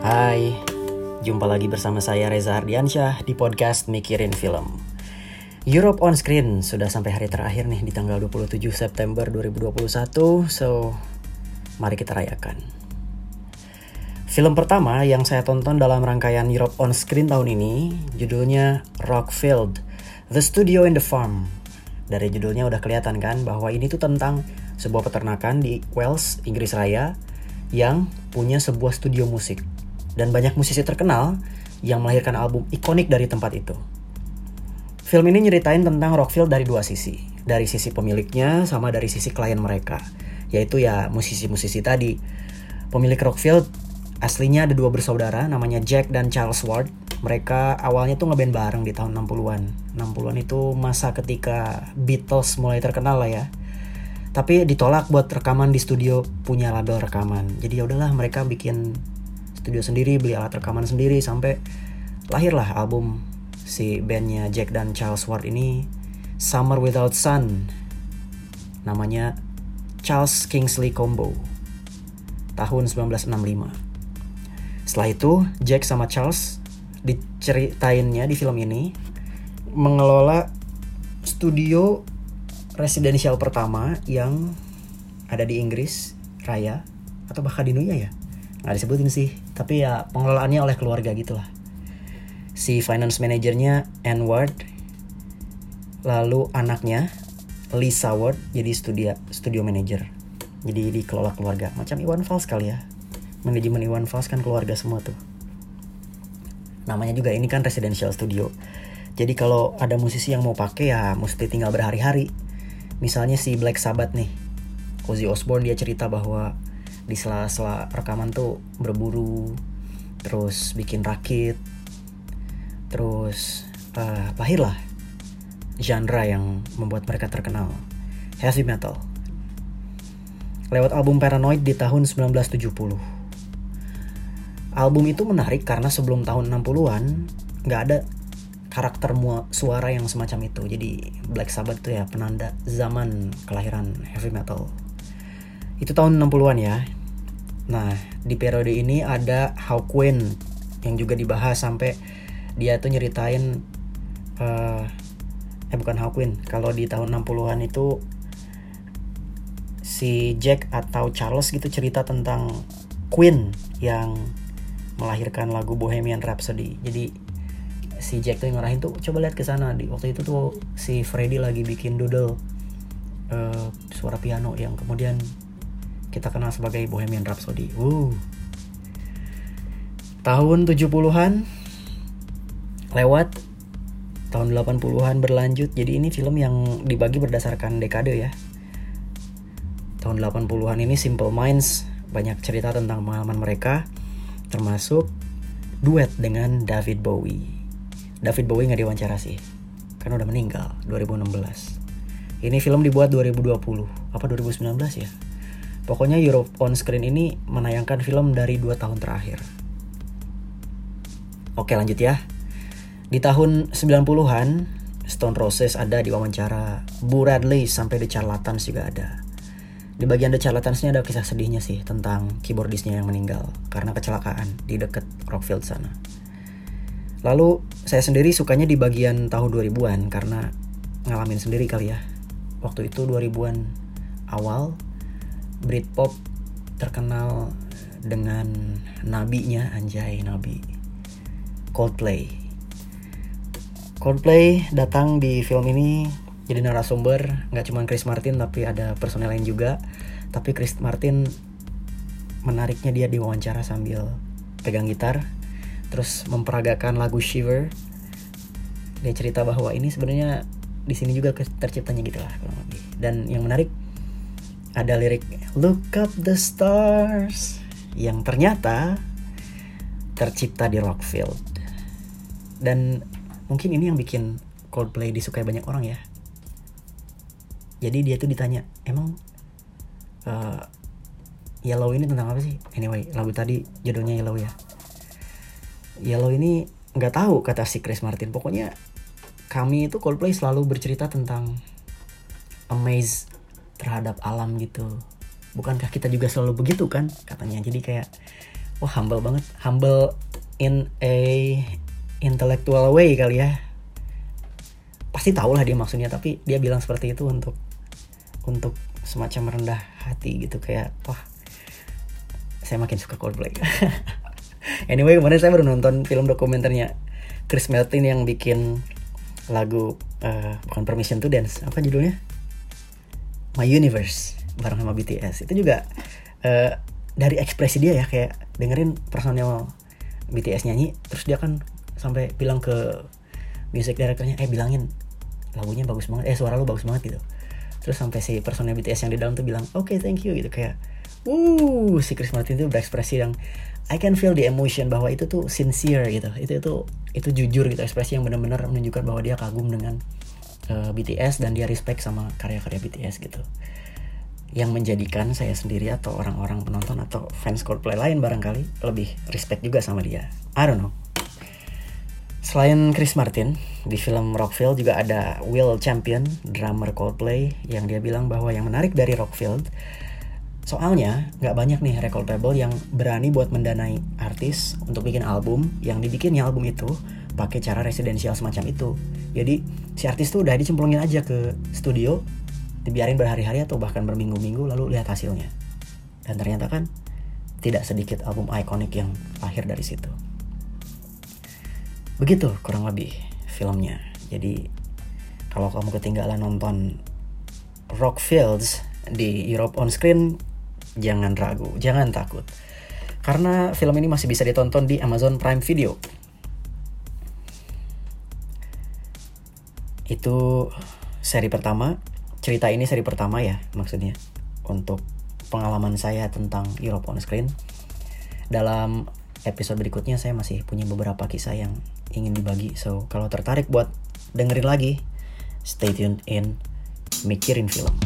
Hai, jumpa lagi bersama saya Reza Ardiansyah di podcast Mikirin Film. Europe on Screen sudah sampai hari terakhir nih di tanggal 27 September 2021, so mari kita rayakan. Film pertama yang saya tonton dalam rangkaian Europe on Screen tahun ini judulnya Rockfield, The Studio in the Farm. Dari judulnya udah kelihatan kan bahwa ini tuh tentang sebuah peternakan di Wales, Inggris Raya yang punya sebuah studio musik dan banyak musisi terkenal yang melahirkan album ikonik dari tempat itu. Film ini nyeritain tentang Rockfield dari dua sisi, dari sisi pemiliknya sama dari sisi klien mereka, yaitu ya musisi-musisi tadi. Pemilik Rockfield aslinya ada dua bersaudara namanya Jack dan Charles Ward. Mereka awalnya tuh ngeband bareng di tahun 60-an. 60-an itu masa ketika Beatles mulai terkenal lah ya. Tapi ditolak buat rekaman di studio punya label rekaman. Jadi ya udahlah mereka bikin studio sendiri beli alat rekaman sendiri sampai lahirlah album si bandnya Jack dan Charles Ward ini Summer Without Sun. Namanya Charles Kingsley Combo tahun 1965 setelah itu Jack sama Charles diceritainnya di film ini mengelola studio residensial pertama yang ada di Inggris Raya atau bahkan di Nuya ya? Nggak disebutin sih tapi ya pengelolaannya oleh keluarga gitulah. Si finance manajernya Anne Ward lalu anaknya Lisa Ward jadi studio studio manager. Jadi dikelola keluarga. Macam Iwan Fals kali ya. Manajemen Iwan Fals kan keluarga semua tuh. Namanya juga ini kan residential studio. Jadi kalau ada musisi yang mau pakai ya mesti tinggal berhari-hari. Misalnya si Black Sabbath nih. Ozzy Osbourne dia cerita bahwa di sela-sela rekaman tuh berburu terus bikin rakit terus uh, lahirlah genre yang membuat mereka terkenal. Heavy metal. Lewat album Paranoid di tahun 1970 album itu menarik karena sebelum tahun 60-an nggak ada karakter mua, suara yang semacam itu. Jadi Black Sabbath tuh ya penanda zaman kelahiran heavy metal. Itu tahun 60-an ya Nah, di periode ini ada Hawkwind yang juga dibahas sampai dia tuh nyeritain uh, eh bukan Hawkwind. Kalau di tahun 60-an itu si Jack atau Charles gitu cerita tentang Queen yang melahirkan lagu Bohemian Rhapsody. Jadi si Jack tuh ngarahin tuh coba lihat ke sana di waktu itu tuh si Freddy lagi bikin doodle uh, suara piano yang kemudian kita kenal sebagai Bohemian Rhapsody. Uh. Tahun 70-an lewat tahun 80-an berlanjut. Jadi ini film yang dibagi berdasarkan dekade ya. Tahun 80-an ini Simple Minds banyak cerita tentang pengalaman mereka termasuk duet dengan David Bowie. David Bowie nggak diwawancara sih, karena udah meninggal 2016. Ini film dibuat 2020, apa 2019 ya? Pokoknya Europe on Screen ini menayangkan film dari dua tahun terakhir. Oke lanjut ya. Di tahun 90-an, Stone Roses ada di wawancara. Bu Radley sampai The Charlatans juga ada. Di bagian The Charlatans ini ada kisah sedihnya sih tentang keyboardisnya yang meninggal karena kecelakaan di dekat Rockfield sana. Lalu saya sendiri sukanya di bagian tahun 2000-an karena ngalamin sendiri kali ya. Waktu itu 2000-an awal Britpop terkenal dengan nabinya anjay nabi. Coldplay. Coldplay datang di film ini jadi narasumber nggak cuma Chris Martin tapi ada personel lain juga. Tapi Chris Martin menariknya dia diwawancara sambil pegang gitar terus memperagakan lagu Shiver. Dia cerita bahwa ini sebenarnya di sini juga terciptanya gitu lah dan yang menarik ada lirik Look up the stars yang ternyata tercipta di Rockfield. Dan mungkin ini yang bikin Coldplay disukai banyak orang ya. Jadi dia tuh ditanya, emang uh, Yellow ini tentang apa sih? Anyway, lagu tadi judulnya Yellow ya. Yellow ini nggak tahu kata si Chris Martin. Pokoknya kami itu Coldplay selalu bercerita tentang amaze terhadap alam gitu. Bukankah kita juga selalu begitu kan? Katanya. Jadi kayak wah humble banget. Humble in a intellectual way kali ya. Pasti tahu lah dia maksudnya tapi dia bilang seperti itu untuk untuk semacam merendah hati gitu. Kayak wah saya makin suka Coldplay. Anyway kemarin saya baru nonton film dokumenternya Chris Martin yang bikin lagu uh, bukan Permission to Dance. Apa judulnya My Universe bareng sama BTS itu juga uh, dari ekspresi dia ya kayak dengerin personel BTS nyanyi terus dia kan sampai bilang ke music directornya eh bilangin lagunya bagus banget eh suara lu bagus banget gitu. Terus sampai si personel BTS yang di dalam tuh bilang oke okay, thank you gitu kayak uh si Chris Martin itu berekspresi yang I can feel the emotion bahwa itu tuh sincere gitu. Itu itu itu jujur gitu ekspresi yang benar-benar menunjukkan bahwa dia kagum dengan eh, BTS dan dia respect sama karya-karya BTS gitu yang menjadikan saya sendiri atau orang-orang penonton atau fans Coldplay lain barangkali lebih respect juga sama dia. I don't know. Selain Chris Martin, di film Rockfield juga ada Will Champion, drummer Coldplay, yang dia bilang bahwa yang menarik dari Rockfield, soalnya nggak banyak nih record label yang berani buat mendanai artis untuk bikin album, yang dibikinnya album itu pakai cara residensial semacam itu. Jadi si artis tuh udah dicemplungin aja ke studio, dibiarin berhari-hari atau bahkan berminggu-minggu lalu lihat hasilnya. Dan ternyata kan tidak sedikit album ikonik yang lahir dari situ. Begitu kurang lebih filmnya. Jadi kalau kamu ketinggalan nonton Rockfields di Europe on screen, jangan ragu, jangan takut. Karena film ini masih bisa ditonton di Amazon Prime Video. Itu seri pertama, cerita ini seri pertama ya maksudnya untuk pengalaman saya tentang Europe on screen. Dalam episode berikutnya saya masih punya beberapa kisah yang ingin dibagi. So, kalau tertarik buat dengerin lagi, stay tuned in Mikirin Film.